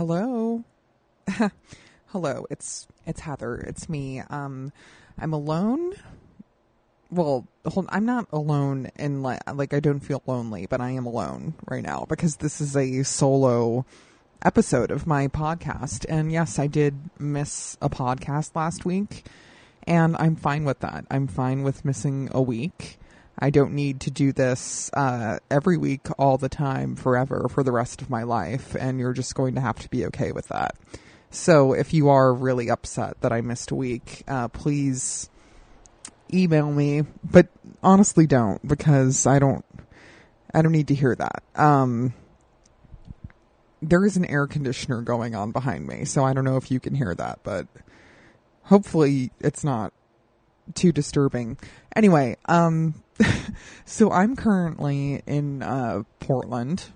Hello. Hello. It's it's Heather. It's me. Um I'm alone. Well, hold I'm not alone in like like I don't feel lonely, but I am alone right now because this is a solo episode of my podcast. And yes, I did miss a podcast last week, and I'm fine with that. I'm fine with missing a week. I don't need to do this uh, every week, all the time, forever, for the rest of my life, and you're just going to have to be okay with that. So, if you are really upset that I missed a week, uh, please email me. But honestly, don't because I don't. I don't need to hear that. Um, there is an air conditioner going on behind me, so I don't know if you can hear that, but hopefully it's not too disturbing. Anyway, um, so I'm currently in uh, Portland,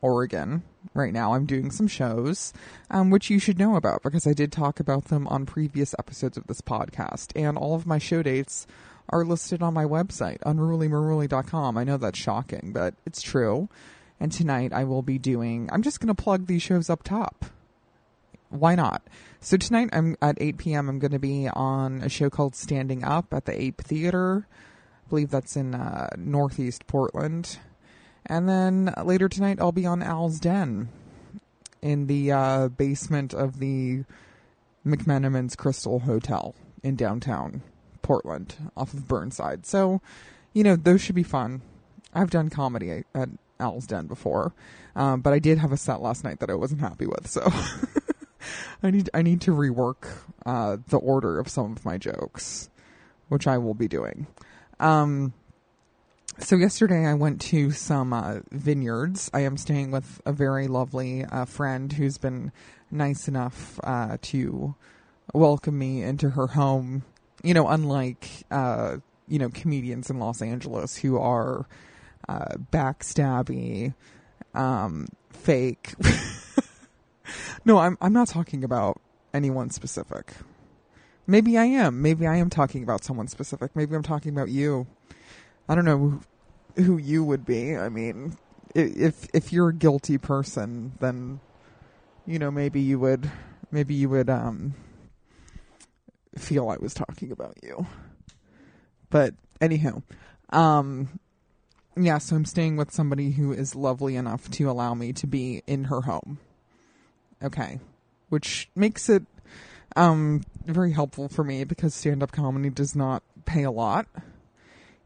Oregon. Right now, I'm doing some shows, um, which you should know about because I did talk about them on previous episodes of this podcast, and all of my show dates are listed on my website, unrulymaruli.com. I know that's shocking, but it's true. And tonight I will be doing, I'm just going to plug these shows up top. Why not? So tonight I'm at 8 p.m. I'm going to be on a show called Standing Up at the Ape Theater. Believe that's in uh, Northeast Portland. And then later tonight I'll be on Al's Den in the uh, basement of the McMenamin's Crystal Hotel in downtown Portland off of Burnside. So, you know, those should be fun. I've done comedy at Al's Den before, um, but I did have a set last night that I wasn't happy with. So I need I need to rework uh, the order of some of my jokes, which I will be doing. Um, so yesterday I went to some uh, vineyards. I am staying with a very lovely uh, friend who's been nice enough uh, to welcome me into her home. You know, unlike uh, you know comedians in Los Angeles who are uh, backstabby, um, fake. no, I'm I'm not talking about anyone specific. Maybe I am. Maybe I am talking about someone specific. Maybe I'm talking about you. I don't know who, you would be. I mean, if if you're a guilty person, then you know maybe you would maybe you would um feel I was talking about you. But anyhow, um yeah, so I'm staying with somebody who is lovely enough to allow me to be in her home. Okay. Which makes it um very helpful for me because stand-up comedy does not pay a lot.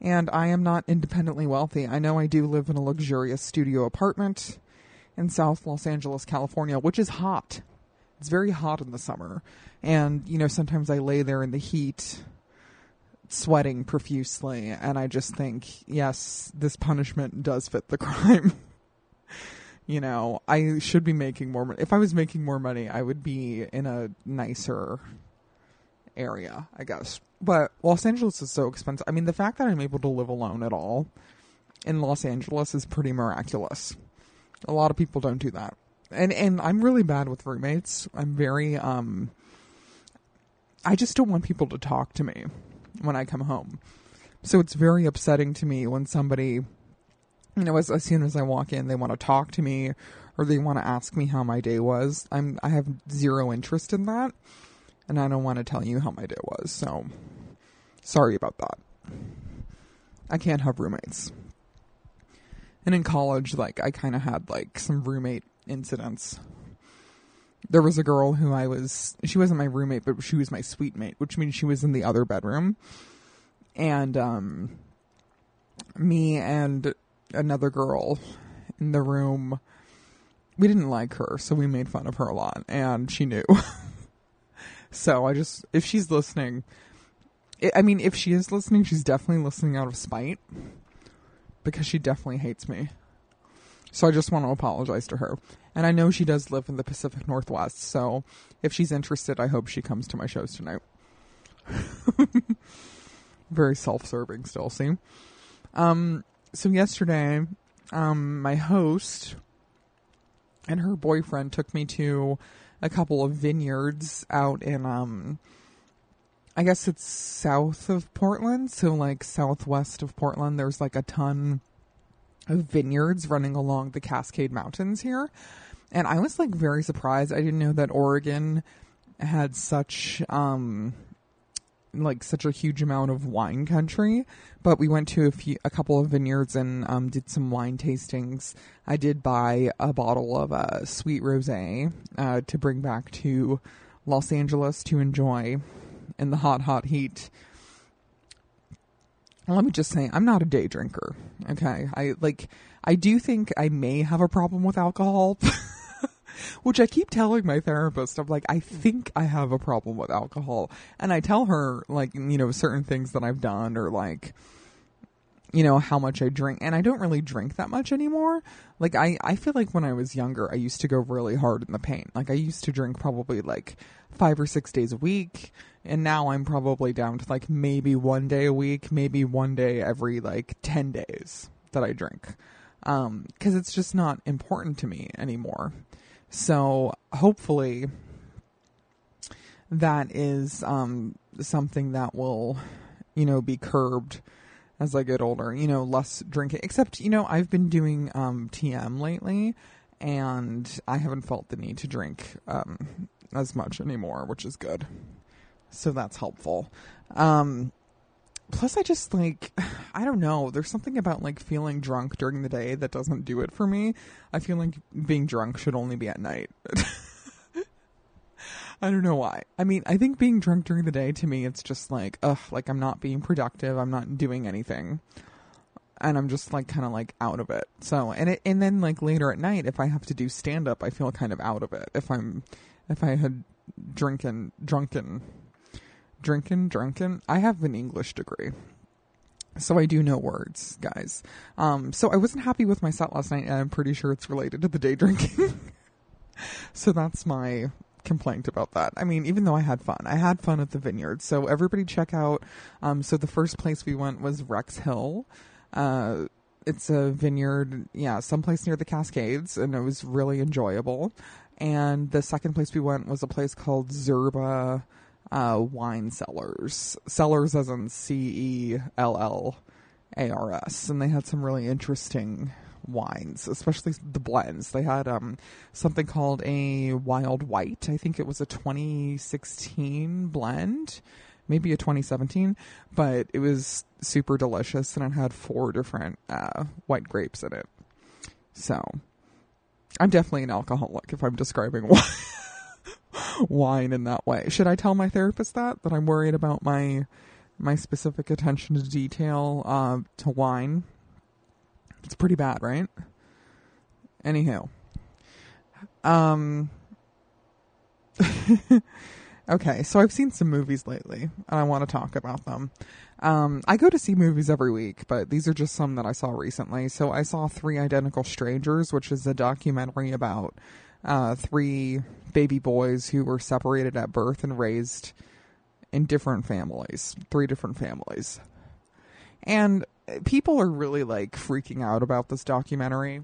And I am not independently wealthy. I know I do live in a luxurious studio apartment in South Los Angeles, California, which is hot. It's very hot in the summer. And, you know, sometimes I lay there in the heat sweating profusely and I just think, yes, this punishment does fit the crime. You know, I should be making more money. If I was making more money, I would be in a nicer area, I guess. But Los Angeles is so expensive. I mean, the fact that I'm able to live alone at all in Los Angeles is pretty miraculous. A lot of people don't do that. And and I'm really bad with roommates. I'm very um I just don't want people to talk to me when I come home. So it's very upsetting to me when somebody, you know, as, as soon as I walk in, they want to talk to me or they want to ask me how my day was. I'm I have zero interest in that, and I don't want to tell you how my day was. So sorry about that. I can't have roommates. And in college, like I kind of had like some roommate incidents. There was a girl who I was, she wasn't my roommate, but she was my suite mate, which means she was in the other bedroom. And, um, me and another girl in the room, we didn't like her, so we made fun of her a lot, and she knew. so I just, if she's listening, I mean, if she is listening, she's definitely listening out of spite because she definitely hates me. So I just want to apologize to her. And I know she does live in the Pacific Northwest, so if she's interested, I hope she comes to my shows tonight. Very self-serving still, see? Um, so yesterday, um, my host and her boyfriend took me to a couple of vineyards out in, um, I guess it's south of Portland, so like southwest of Portland. There's like a ton of vineyards running along the Cascade Mountains here and I was like very surprised. I didn't know that Oregon had such um like such a huge amount of wine country but we went to a few a couple of vineyards and um, did some wine tastings. I did buy a bottle of uh, sweet rosé uh, to bring back to los angeles to enjoy in the hot hot heat. Let me just say i'm not a day drinker okay? I like i do think i may have a problem with alcohol which I keep telling my therapist. I'm like, I think I have a problem with alcohol. And I tell her, like, you know, certain things that I've done or like, you know, how much I drink. And I don't really drink that much anymore. Like, I, I feel like when I was younger, I used to go really hard in the paint. Like, I used to drink probably like five or six days a week. And now I'm probably down to like maybe one day a week, maybe one day every like 10 days that I drink. Um, cause it's just not important to me anymore. So hopefully that is um, something that will, you know, be curbed as I get older. You know, less drinking. Except, you know, I've been doing um, TM lately, and I haven't felt the need to drink um, as much anymore, which is good. So that's helpful. Um, plus, I just like, I don't know. There's something about like feeling drunk during the day that doesn't do it for me. I feel like being drunk should only be at night. I don't know why. I mean, I think being drunk during the day to me, it's just like, ugh, like I'm not being productive. I'm not doing anything. And I'm just like kind of like out of it. So, and it, and then like later at night, if I have to do stand up, I feel kind of out of it. If I'm, if I had drinking, drunken, drinking, drunken, I have an English degree. So I do know words, guys. Um, so I wasn't happy with my set last night, and I'm pretty sure it's related to the day drinking. so that's my complaint about that. I mean, even though I had fun, I had fun at the vineyard. So everybody check out. Um, so the first place we went was Rex Hill. Uh, it's a vineyard, yeah, someplace near the Cascades, and it was really enjoyable. And the second place we went was a place called Zerba uh, wine cellars. Cellars as in C E L L A R S. And they had some really interesting wines, especially the blends. They had um, something called a Wild White. I think it was a 2016 blend, maybe a 2017, but it was super delicious and it had four different uh, white grapes in it. So I'm definitely an alcoholic if I'm describing wine wine in that way. Should I tell my therapist that that I'm worried about my my specific attention to detail uh, to wine? It's pretty bad, right? Anywho, um, okay, so I've seen some movies lately, and I want to talk about them. Um, I go to see movies every week, but these are just some that I saw recently. So I saw Three Identical Strangers, which is a documentary about uh, three baby boys who were separated at birth and raised in different families, three different families. And people are really like freaking out about this documentary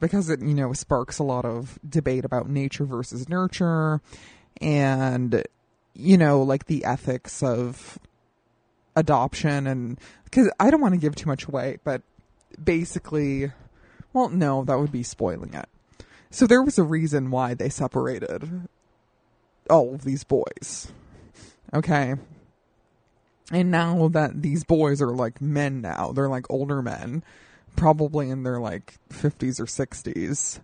because it, you know, sparks a lot of debate about nature versus nurture and, you know, like the ethics of adoption. And because I don't want to give too much away, but basically, well, no, that would be spoiling it. So there was a reason why they separated all of these boys. Okay. And now that these boys are like men now, they're like older men, probably in their like 50s or 60s.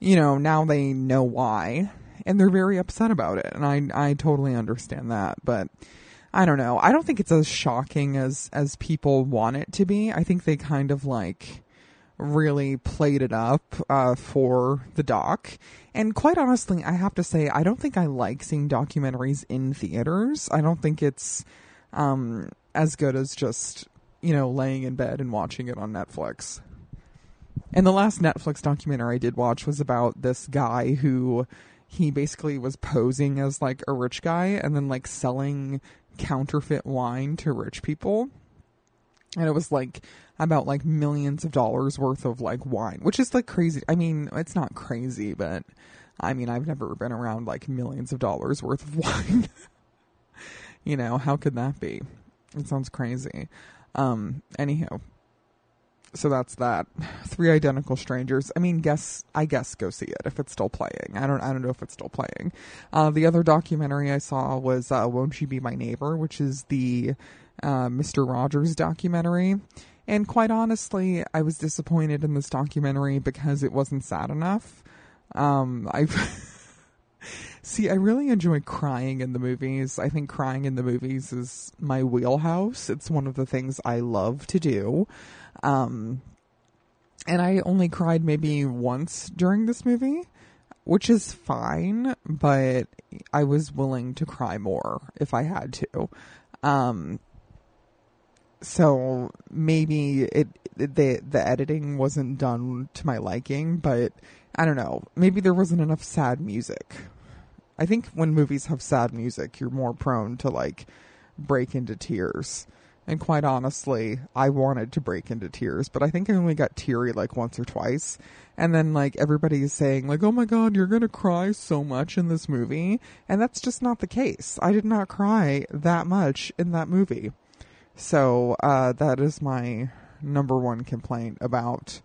You know, now they know why and they're very upset about it. And I I totally understand that, but I don't know. I don't think it's as shocking as as people want it to be. I think they kind of like really played it up uh, for the doc. And quite honestly, I have to say, I don't think I like seeing documentaries in theaters. I don't think it's um, as good as just, you know, laying in bed and watching it on Netflix. And the last Netflix documentary I did watch was about this guy who he basically was posing as like a rich guy and then like selling counterfeit wine to rich people. And it was like about like millions of dollars worth of like wine, which is like crazy. I mean, it's not crazy, but I mean, I've never been around like millions of dollars worth of wine. you know, how could that be? It sounds crazy. Um, anyhow. so that's that. Three Identical Strangers. I mean, guess I guess go see it if it's still playing. I don't I don't know if it's still playing. Uh, the other documentary I saw was uh, Won't You Be My Neighbor, which is the uh, Mr. Rogers documentary. And quite honestly, I was disappointed in this documentary because it wasn't sad enough. Um, I see. I really enjoy crying in the movies. I think crying in the movies is my wheelhouse. It's one of the things I love to do. Um, and I only cried maybe once during this movie, which is fine, but I was willing to cry more if I had to. Um, so maybe it the the editing wasn't done to my liking, but I don't know. Maybe there wasn't enough sad music. I think when movies have sad music, you're more prone to like break into tears. And quite honestly, I wanted to break into tears, but I think I only got teary like once or twice. And then like everybody is saying like, "Oh my god, you're going to cry so much in this movie." And that's just not the case. I did not cry that much in that movie. So, uh that is my number one complaint about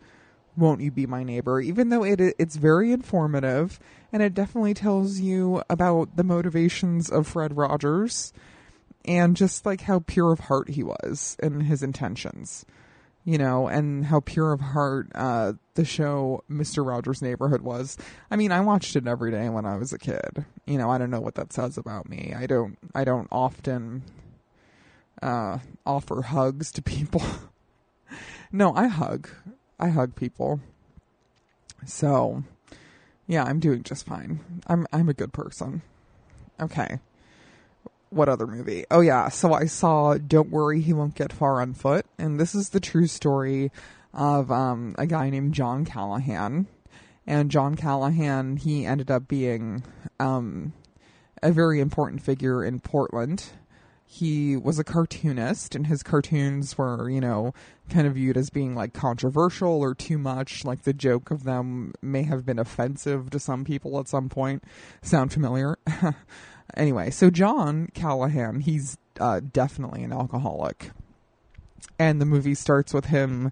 won't you be my neighbor? Even though it it's very informative and it definitely tells you about the motivations of Fred Rogers and just like how pure of heart he was in his intentions you know and how pure of heart uh, the show Mr. Rogers Neighborhood was. I mean I watched it every day when I was a kid. You know I don't know what that says about me. I don't I don't often uh, offer hugs to people. No I hug. I hug people. So yeah I'm doing just fine. I'm I'm a good person. Okay. What other movie? Oh yeah, so I saw Don't Worry He Won't Get Far on Foot, and this is the true story of um, a guy named John Callahan. And John Callahan, he ended up being um, a very important figure in Portland. He was a cartoonist, and his cartoons were, you know, kind of viewed as being like controversial or too much. Like the joke of them may have been offensive to some people at some point. Sound familiar? Anyway, so John Callahan, he's uh, definitely an alcoholic. And the movie starts with him,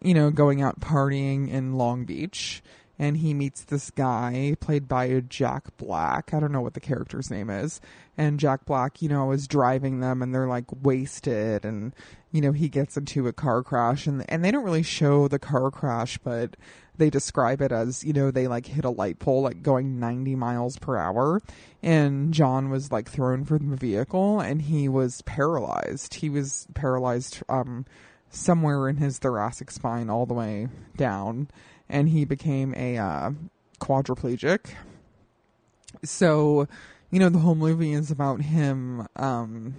you know, going out partying in Long Beach. And he meets this guy played by Jack Black. I don't know what the character's name is. And Jack Black, you know, is driving them and they're like wasted. And, you know, he gets into a car crash. And, and they don't really show the car crash, but they describe it as you know they like hit a light pole like going 90 miles per hour and john was like thrown from the vehicle and he was paralyzed he was paralyzed um somewhere in his thoracic spine all the way down and he became a uh, quadriplegic so you know the whole movie is about him um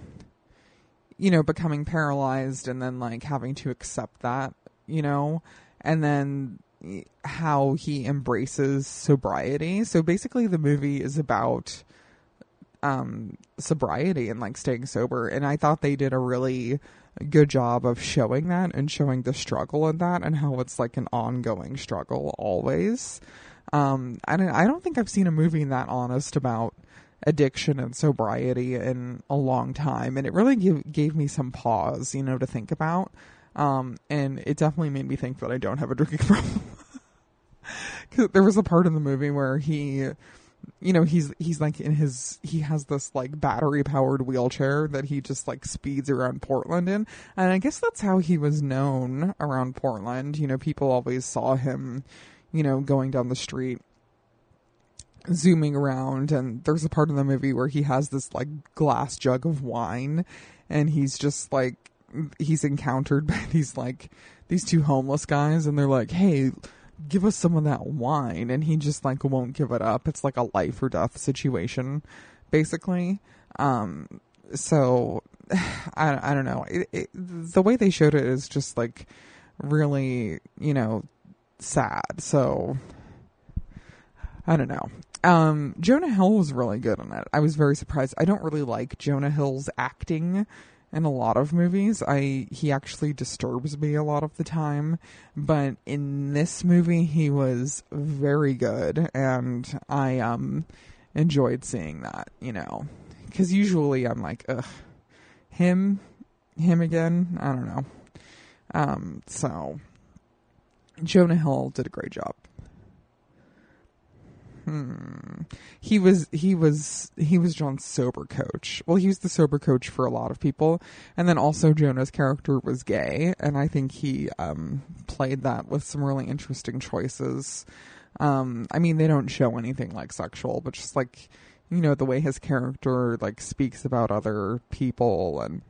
you know becoming paralyzed and then like having to accept that you know and then how he embraces sobriety. So basically, the movie is about um, sobriety and like staying sober. And I thought they did a really good job of showing that and showing the struggle in that and how it's like an ongoing struggle always. Um, I don't, I don't think I've seen a movie that honest about addiction and sobriety in a long time. And it really give, gave me some pause, you know, to think about. Um, and it definitely made me think that I don't have a drinking problem. Cause there was a part in the movie where he, you know, he's, he's like in his, he has this like battery powered wheelchair that he just like speeds around Portland in. And I guess that's how he was known around Portland. You know, people always saw him, you know, going down the street zooming around and there's a part of the movie where he has this like glass jug of wine and he's just like he's encountered by these like these two homeless guys and they're like, "Hey, give us some of that wine." And he just like won't give it up. It's like a life or death situation basically. Um so I I don't know. It, it, the way they showed it is just like really, you know, sad. So I don't know. Um, Jonah Hill was really good in it. I was very surprised. I don't really like Jonah Hill's acting in a lot of movies. I he actually disturbs me a lot of the time, but in this movie he was very good and I um enjoyed seeing that, you know. Cuz usually I'm like, ugh, him him again, I don't know. Um so Jonah Hill did a great job. Hmm. He was he was he was John's sober coach. Well, he was the sober coach for a lot of people, and then also Jonah's character was gay, and I think he um, played that with some really interesting choices. Um, I mean, they don't show anything like sexual, but just like you know the way his character like speaks about other people and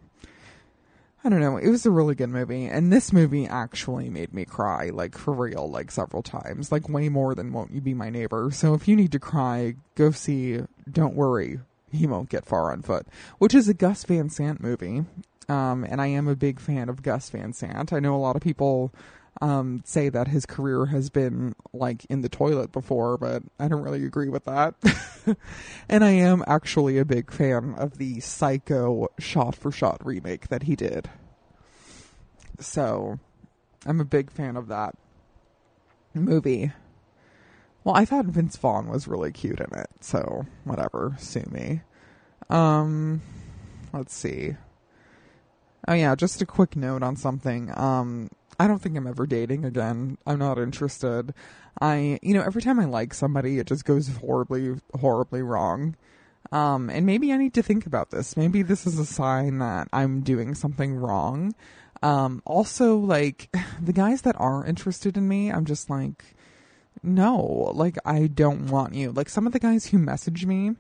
I don't know. It was a really good movie, and this movie actually made me cry, like for real, like several times, like way more than "Won't You Be My Neighbor." So if you need to cry, go see. Don't worry, he won't get far on foot, which is a Gus Van Sant movie, um, and I am a big fan of Gus Van Sant. I know a lot of people um, say that his career has been like in the toilet before, but I don't really agree with that. and I am actually a big fan of the Psycho shot for shot remake that he did. So I'm a big fan of that movie. Well, I thought Vince Vaughn was really cute in it, so whatever, sue me. Um, let's see. Oh yeah, just a quick note on something. Um, I don't think I'm ever dating again. I'm not interested. I, you know, every time I like somebody, it just goes horribly, horribly wrong. Um, and maybe I need to think about this. Maybe this is a sign that I'm doing something wrong. Um, also, like, the guys that are interested in me, I'm just like, no, like, I don't want you. Like, some of the guys who message me,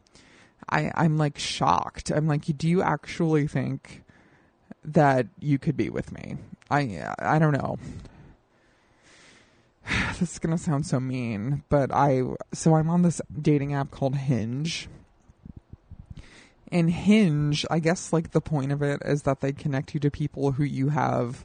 I, I'm like shocked. I'm like, do you actually think that you could be with me? I I don't know. This is gonna sound so mean, but I so I'm on this dating app called Hinge. And Hinge, I guess like the point of it is that they connect you to people who you have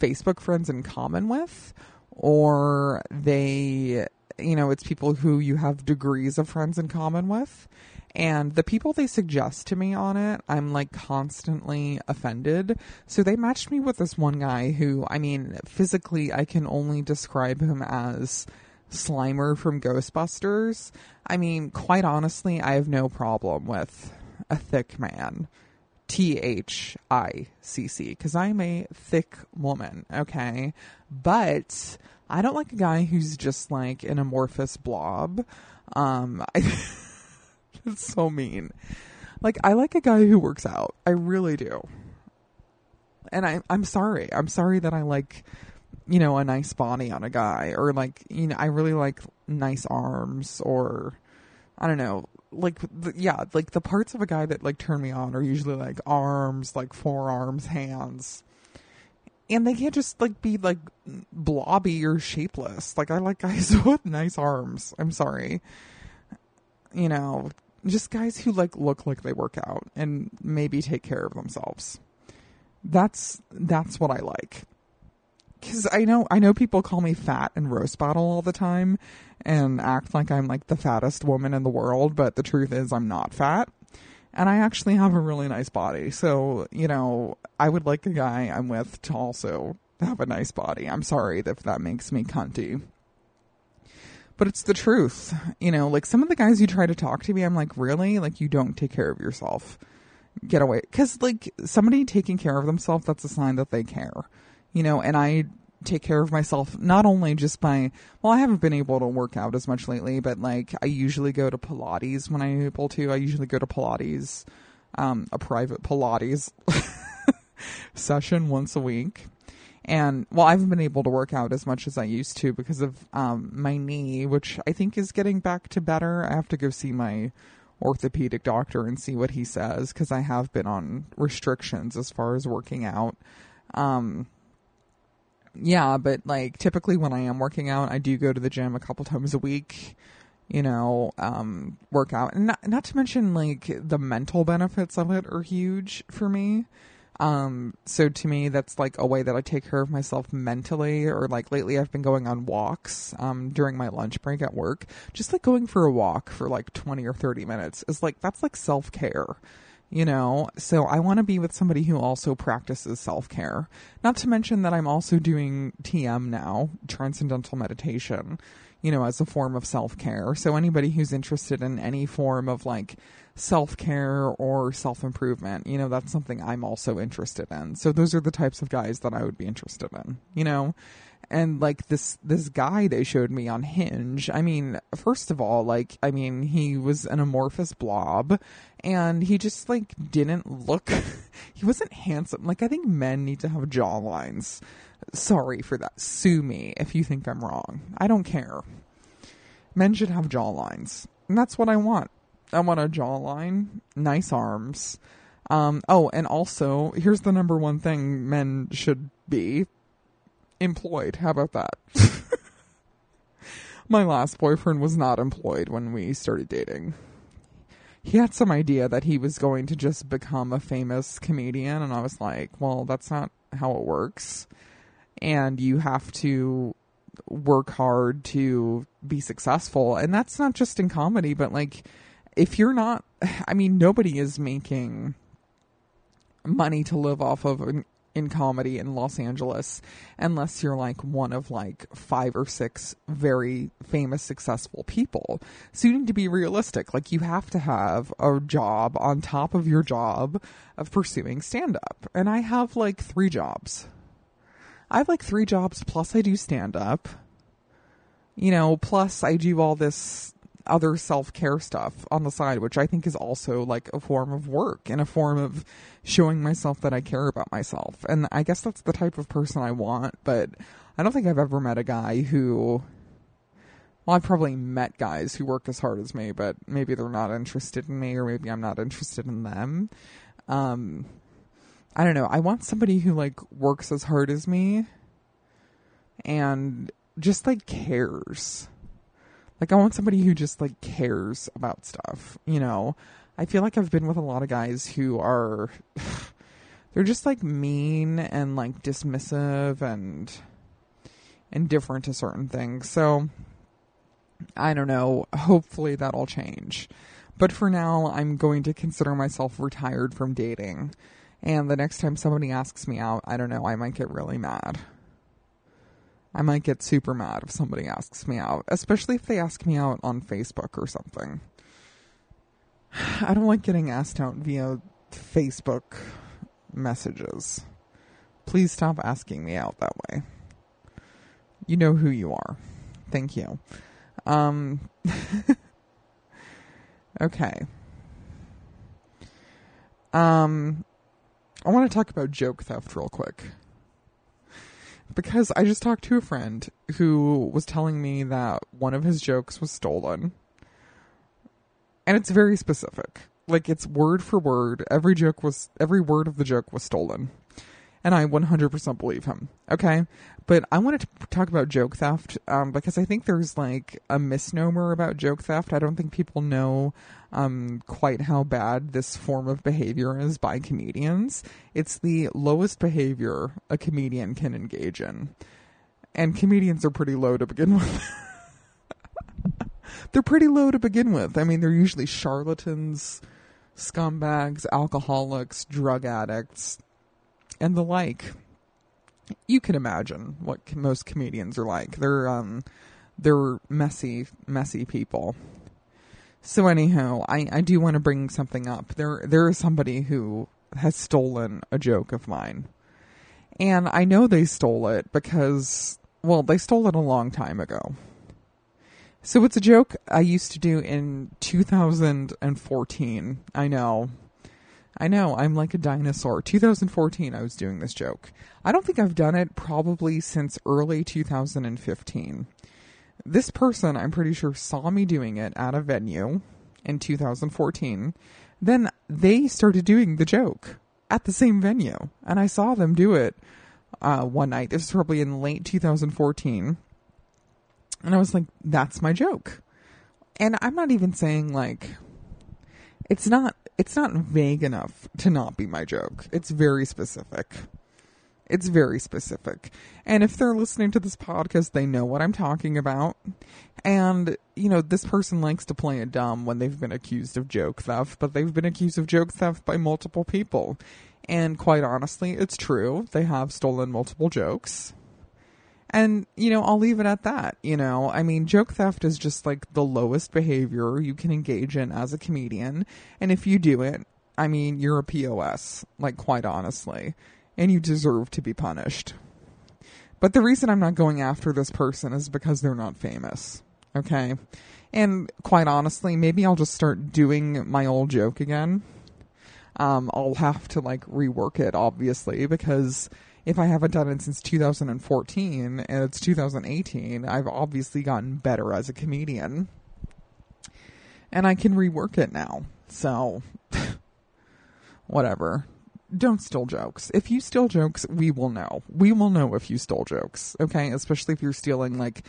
Facebook friends in common with, or they, you know, it's people who you have degrees of friends in common with. And the people they suggest to me on it, I'm like constantly offended. So they matched me with this one guy who, I mean, physically, I can only describe him as Slimer from Ghostbusters. I mean, quite honestly, I have no problem with a thick man. T H I C C, because I'm a thick woman, okay? But I don't like a guy who's just like an amorphous blob. Um, I. So mean. Like I like a guy who works out. I really do. And I I'm sorry. I'm sorry that I like you know a nice body on a guy or like you know I really like nice arms or I don't know like the, yeah like the parts of a guy that like turn me on are usually like arms like forearms hands and they can't just like be like blobby or shapeless like i like guys with nice arms i'm sorry you know just guys who like look like they work out and maybe take care of themselves. That's that's what I like. Cuz I know I know people call me fat and roast battle all the time and act like I'm like the fattest woman in the world, but the truth is I'm not fat. And I actually have a really nice body. So, you know, I would like a guy I'm with to also have a nice body. I'm sorry if that makes me cunty but it's the truth. You know, like some of the guys who try to talk to me, I'm like, really? Like, you don't take care of yourself. Get away. Because, like, somebody taking care of themselves, that's a sign that they care. You know, and I take care of myself not only just by, well, I haven't been able to work out as much lately, but like, I usually go to Pilates when I'm able to. I usually go to Pilates, um, a private Pilates session once a week and well, I haven't been able to work out as much as I used to because of um, my knee, which I think is getting back to better. I have to go see my orthopedic doctor and see what he says because I have been on restrictions as far as working out. Um, yeah, but like typically when I am working out, I do go to the gym a couple times a week. You know, um, work out, and not, not to mention like the mental benefits of it are huge for me. Um, so to me, that's like a way that I take care of myself mentally. Or like lately, I've been going on walks um, during my lunch break at work. Just like going for a walk for like 20 or 30 minutes is like, that's like self care you know so i want to be with somebody who also practices self-care not to mention that i'm also doing tm now transcendental meditation you know as a form of self-care so anybody who's interested in any form of like self care or self improvement. You know, that's something I'm also interested in. So those are the types of guys that I would be interested in, you know? and like this this guy they showed me on Hinge. I mean, first of all, like I mean, he was an amorphous blob and he just like didn't look he wasn't handsome. Like I think men need to have jawlines. Sorry for that. Sue me if you think I'm wrong. I don't care. Men should have jawlines. And that's what I want. I want a jawline, nice arms. Um, oh, and also, here's the number one thing men should be employed. How about that? My last boyfriend was not employed when we started dating. He had some idea that he was going to just become a famous comedian, and I was like, well, that's not how it works. And you have to work hard to be successful. And that's not just in comedy, but like, if you're not, I mean, nobody is making money to live off of in, in comedy in Los Angeles unless you're like one of like five or six very famous successful people. So you need to be realistic. Like you have to have a job on top of your job of pursuing stand up. And I have like three jobs. I have like three jobs plus I do stand up. You know, plus I do all this other self care stuff on the side, which I think is also like a form of work and a form of showing myself that I care about myself. And I guess that's the type of person I want, but I don't think I've ever met a guy who. Well, I've probably met guys who work as hard as me, but maybe they're not interested in me, or maybe I'm not interested in them. Um, I don't know. I want somebody who like works as hard as me and just like cares. Like I want somebody who just like cares about stuff, you know. I feel like I've been with a lot of guys who are they're just like mean and like dismissive and indifferent to certain things. So I don't know. Hopefully that'll change. But for now, I'm going to consider myself retired from dating. And the next time somebody asks me out, I don't know, I might get really mad. I might get super mad if somebody asks me out, especially if they ask me out on Facebook or something. I don't like getting asked out via Facebook messages. Please stop asking me out that way. You know who you are. Thank you. Um, okay. Um, I want to talk about joke theft real quick because I just talked to a friend who was telling me that one of his jokes was stolen. And it's very specific. Like it's word for word. Every joke was every word of the joke was stolen. And I 100% believe him. Okay? But I wanted to talk about joke theft um, because I think there's like a misnomer about joke theft. I don't think people know um, quite how bad this form of behavior is by comedians. It's the lowest behavior a comedian can engage in. And comedians are pretty low to begin with. they're pretty low to begin with. I mean, they're usually charlatans, scumbags, alcoholics, drug addicts, and the like. You can imagine what most comedians are like. They're um, they're messy, messy people. So anyhow, I, I do want to bring something up. There there is somebody who has stolen a joke of mine. And I know they stole it because well, they stole it a long time ago. So it's a joke I used to do in 2014. I know. I know, I'm like a dinosaur. 2014 I was doing this joke. I don't think I've done it probably since early 2015. This person, I'm pretty sure, saw me doing it at a venue in 2014. Then they started doing the joke at the same venue. And I saw them do it uh, one night. This was probably in late 2014. And I was like, that's my joke. And I'm not even saying like, it's not, it's not vague enough to not be my joke. It's very specific. It's very specific. And if they're listening to this podcast, they know what I'm talking about. And, you know, this person likes to play it dumb when they've been accused of joke theft, but they've been accused of joke theft by multiple people. And quite honestly, it's true. They have stolen multiple jokes. And, you know, I'll leave it at that. You know, I mean, joke theft is just like the lowest behavior you can engage in as a comedian. And if you do it, I mean, you're a POS, like, quite honestly and you deserve to be punished. But the reason I'm not going after this person is because they're not famous. Okay. And quite honestly, maybe I'll just start doing my old joke again. Um, I'll have to like rework it, obviously, because if I haven't done it since 2014 and it's 2018, I've obviously gotten better as a comedian. And I can rework it now. So, whatever. Don't steal jokes. If you steal jokes, we will know. We will know if you stole jokes, okay? Especially if you're stealing like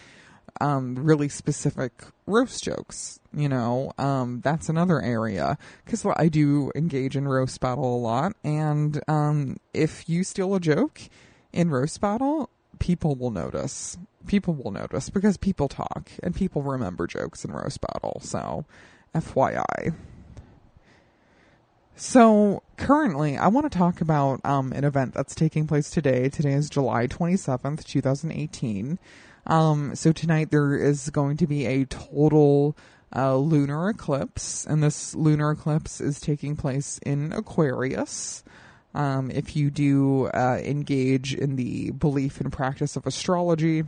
um, really specific roast jokes. You know, um, that's another area because I do engage in roast battle a lot, and um, if you steal a joke in roast battle, people will notice. People will notice because people talk and people remember jokes in roast battle. So, FYI. So currently, I want to talk about um, an event that's taking place today. Today is July 27th, 2018. Um, so tonight there is going to be a total uh, lunar eclipse, and this lunar eclipse is taking place in Aquarius. Um, if you do uh, engage in the belief and practice of astrology,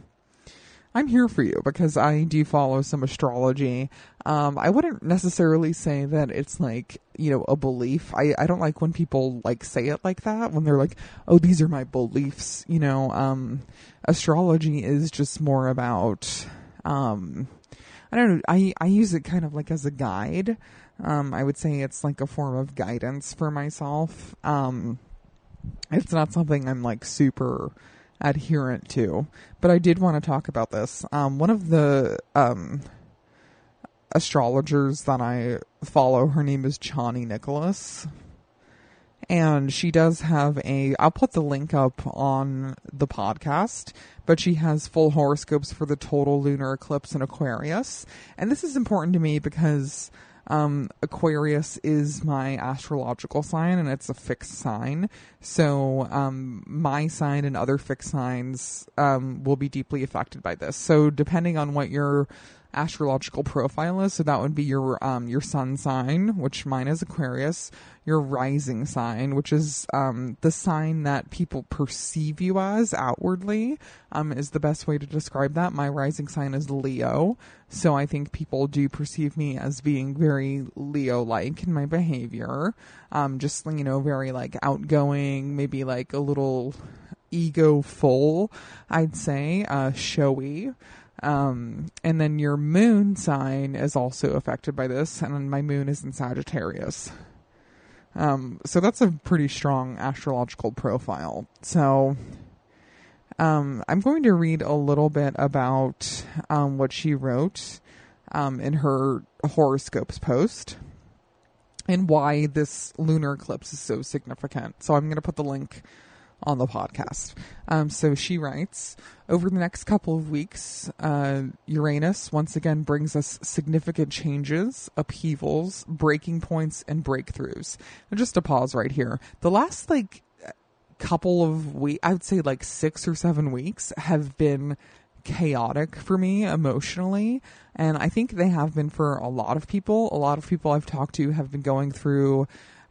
I'm here for you because I do follow some astrology. Um, I wouldn't necessarily say that it's like, you know, a belief. I, I don't like when people like say it like that, when they're like, oh, these are my beliefs. You know, um, astrology is just more about, um, I don't know, I, I use it kind of like as a guide. Um, I would say it's like a form of guidance for myself. Um, it's not something I'm like super adherent to, but I did want to talk about this. Um, one of the, um, astrologers that I follow, her name is Chani Nicholas. And she does have a, I'll put the link up on the podcast, but she has full horoscopes for the total lunar eclipse in Aquarius. And this is important to me because um, Aquarius is my astrological sign and it's a fixed sign. So, um, my sign and other fixed signs, um, will be deeply affected by this. So, depending on what your astrological profile is, so that would be your, um, your sun sign, which mine is Aquarius, your rising sign, which is um, the sign that people perceive you as outwardly, um, is the best way to describe that. My rising sign is Leo, so I think people do perceive me as being very Leo-like in my behavior. Um, just you know, very like outgoing, maybe like a little ego full, I'd say, uh, showy. Um, and then your moon sign is also affected by this, and my moon is in Sagittarius. Um, so that's a pretty strong astrological profile. So, um, I'm going to read a little bit about um, what she wrote um, in her horoscopes post and why this lunar eclipse is so significant. So I'm going to put the link on the podcast. Um, so she writes Over the next couple of weeks, uh, Uranus once again brings us significant changes, upheavals, breaking points, and breakthroughs. And just to pause right here, the last like couple of weeks, I would say like six or seven weeks, have been chaotic for me emotionally. And I think they have been for a lot of people. A lot of people I've talked to have been going through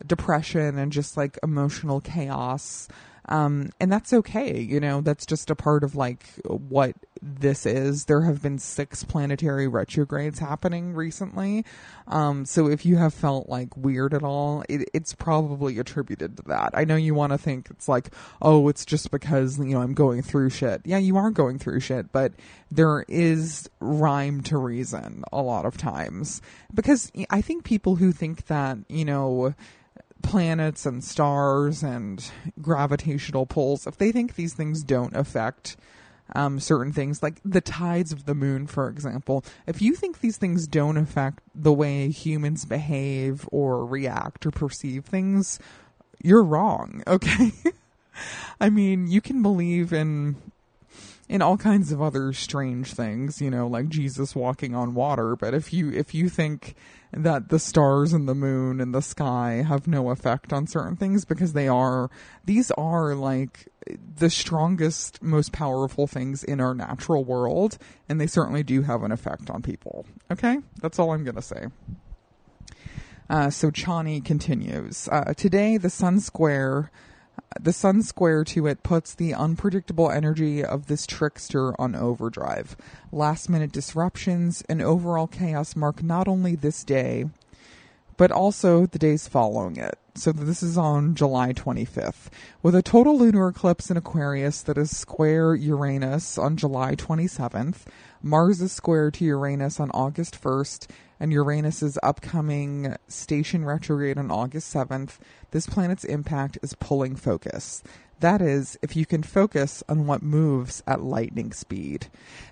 depression and just like emotional chaos. Um, and that's okay. You know, that's just a part of like what this is. There have been six planetary retrogrades happening recently. Um, so if you have felt like weird at all, it, it's probably attributed to that. I know you want to think it's like, oh, it's just because, you know, I'm going through shit. Yeah, you are going through shit, but there is rhyme to reason a lot of times. Because I think people who think that, you know, planets and stars and gravitational pulls, if they think these things don't affect um, certain things, like the tides of the moon, for example, if you think these things don't affect the way humans behave or react or perceive things, you're wrong, okay? I mean, you can believe in in all kinds of other strange things, you know, like Jesus walking on water, but if you if you think that the stars and the moon and the sky have no effect on certain things because they are these are like the strongest most powerful things in our natural world and they certainly do have an effect on people. Okay? That's all i'm to say. Uh, so chani continues. Uh, today the sun square The sun square to it puts the unpredictable energy of this trickster on overdrive. Last minute disruptions and overall chaos mark not only this day, but also the days following it. So this is on July 25th, with a total lunar eclipse in Aquarius that is square Uranus on July 27th. Mars is square to Uranus on August 1st, and Uranus's upcoming station retrograde on August 7th. This planet's impact is pulling focus. That is, if you can focus on what moves at lightning speed.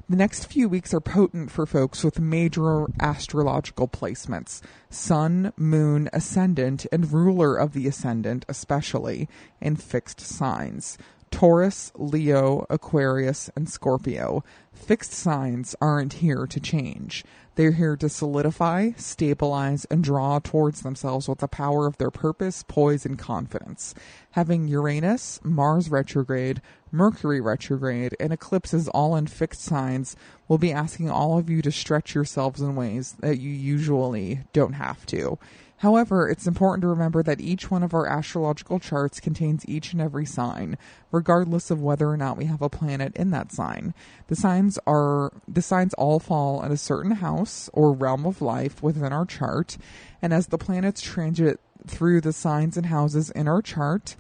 The next few weeks are potent for folks with major astrological placements Sun, Moon, Ascendant, and ruler of the Ascendant, especially, in fixed signs. Taurus, Leo, Aquarius, and Scorpio. Fixed signs aren't here to change. They're here to solidify, stabilize, and draw towards themselves with the power of their purpose, poise, and confidence. Having Uranus, Mars retrograde, Mercury retrograde, and eclipses all in fixed signs will be asking all of you to stretch yourselves in ways that you usually don't have to. However, it's important to remember that each one of our astrological charts contains each and every sign, regardless of whether or not we have a planet in that sign. The signs are the signs all fall in a certain house or realm of life within our chart, and as the planets transit through the signs and houses in our chart,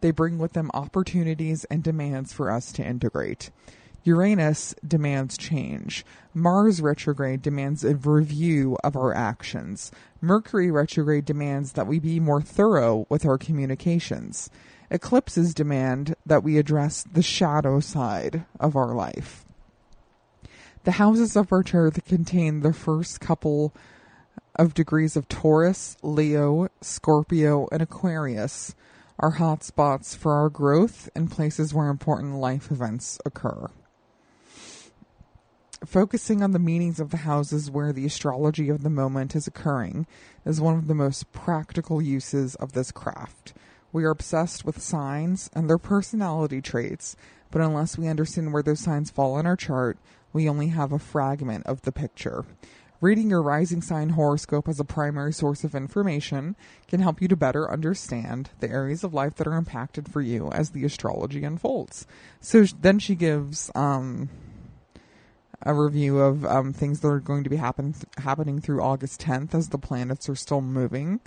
they bring with them opportunities and demands for us to integrate. Uranus demands change. Mars retrograde demands a review of our actions. Mercury retrograde demands that we be more thorough with our communications. Eclipses demand that we address the shadow side of our life. The houses of our chart contain the first couple of degrees of Taurus, Leo, Scorpio, and Aquarius are hot spots for our growth and places where important life events occur focusing on the meanings of the houses where the astrology of the moment is occurring is one of the most practical uses of this craft. We are obsessed with signs and their personality traits, but unless we understand where those signs fall in our chart, we only have a fragment of the picture. Reading your rising sign horoscope as a primary source of information can help you to better understand the areas of life that are impacted for you as the astrology unfolds. So then she gives um, a review of um, things that are going to be happen happening through August 10th as the planets are still moving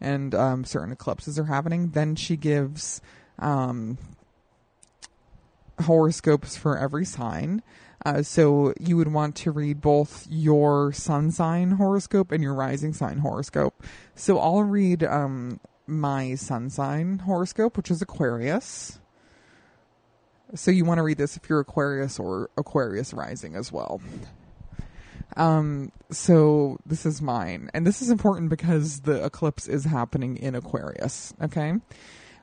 and um, certain eclipses are happening. Then she gives um, horoscopes for every sign. Uh, so you would want to read both your sun sign horoscope and your rising sign horoscope. So I'll read um, my sun sign horoscope, which is Aquarius. So you want to read this if you're Aquarius or Aquarius rising as well. Um, so this is mine. And this is important because the eclipse is happening in Aquarius, okay?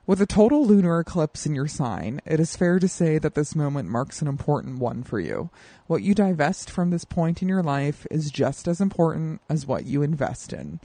With a total lunar eclipse in your sign, it is fair to say that this moment marks an important one for you. What you divest from this point in your life is just as important as what you invest in.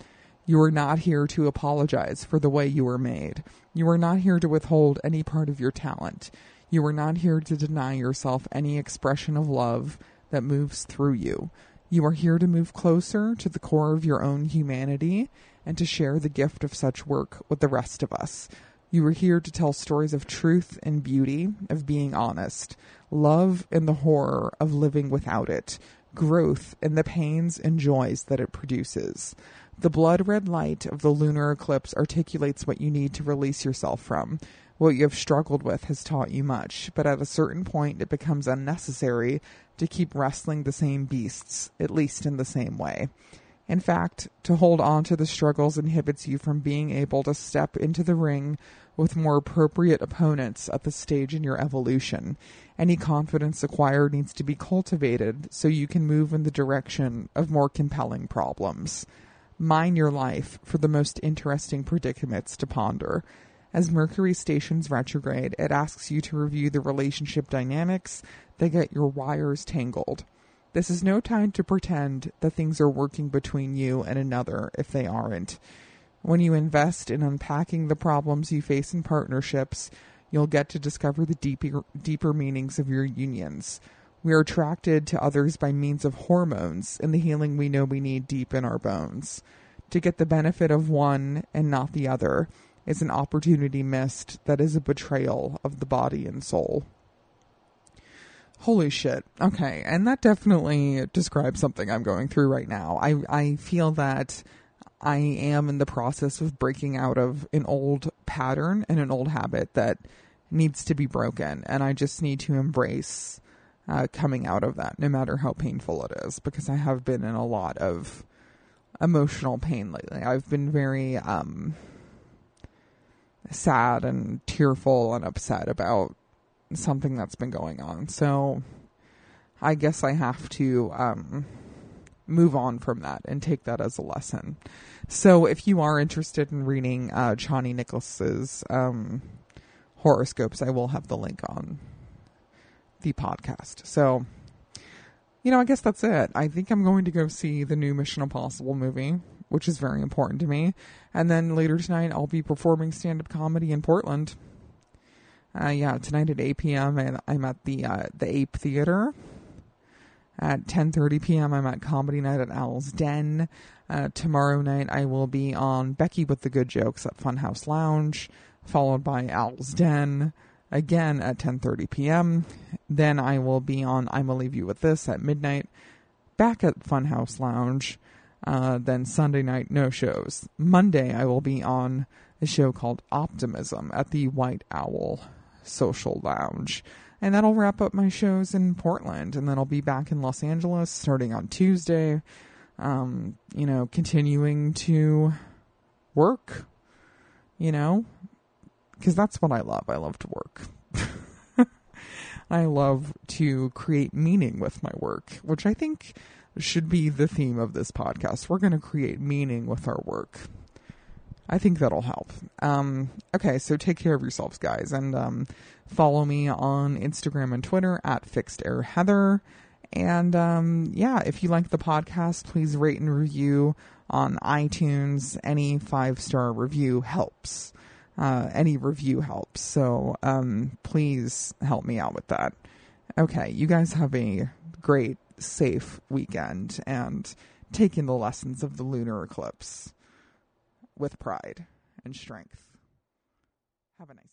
You are not here to apologize for the way you were made. You are not here to withhold any part of your talent. You are not here to deny yourself any expression of love that moves through you. You are here to move closer to the core of your own humanity and to share the gift of such work with the rest of us. You are here to tell stories of truth and beauty, of being honest, love and the horror of living without it, growth and the pains and joys that it produces. The blood red light of the lunar eclipse articulates what you need to release yourself from. What you have struggled with has taught you much, but at a certain point it becomes unnecessary to keep wrestling the same beasts, at least in the same way. In fact, to hold on to the struggles inhibits you from being able to step into the ring with more appropriate opponents at the stage in your evolution. Any confidence acquired needs to be cultivated so you can move in the direction of more compelling problems. Mine your life for the most interesting predicaments to ponder. As Mercury stations retrograde, it asks you to review the relationship dynamics that get your wires tangled. This is no time to pretend that things are working between you and another if they aren't. When you invest in unpacking the problems you face in partnerships, you'll get to discover the deeper, deeper meanings of your unions. We are attracted to others by means of hormones and the healing we know we need deep in our bones. To get the benefit of one and not the other, is an opportunity missed that is a betrayal of the body and soul. Holy shit. Okay. And that definitely describes something I'm going through right now. I, I feel that I am in the process of breaking out of an old pattern and an old habit that needs to be broken. And I just need to embrace uh, coming out of that, no matter how painful it is, because I have been in a lot of emotional pain lately. I've been very um, sad and tearful and upset about something that's been going on. So I guess I have to um, move on from that and take that as a lesson. So if you are interested in reading uh, Chani Nicholas's um, horoscopes, I will have the link on the podcast. So, you know, I guess that's it. I think I'm going to go see the new Mission Impossible movie, which is very important to me. And then later tonight, I'll be performing stand up comedy in Portland. Uh, yeah, tonight at 8 p.m. I'm at the uh, the Ape Theater. At 10:30 p.m. I'm at Comedy Night at Owl's Den. Uh, tomorrow night I will be on Becky with the Good Jokes at Funhouse Lounge, followed by Owl's Den again at 10:30 p.m. Then I will be on I'm gonna leave you with this at midnight, back at Funhouse Lounge. Uh, then Sunday night no shows. Monday I will be on a show called Optimism at the White Owl Social Lounge. And that'll wrap up my shows in Portland. And then I'll be back in Los Angeles starting on Tuesday. Um, you know, continuing to work, you know, because that's what I love. I love to work. I love to create meaning with my work, which I think should be the theme of this podcast. We're going to create meaning with our work. I think that'll help. Um, okay, so take care of yourselves, guys, and um, follow me on Instagram and Twitter at Fixed Air Heather. And um, yeah, if you like the podcast, please rate and review on iTunes. Any five star review helps. Uh, any review helps. So um, please help me out with that. Okay, you guys have a great, safe weekend and taking the lessons of the lunar eclipse with pride and strength. Have a nice.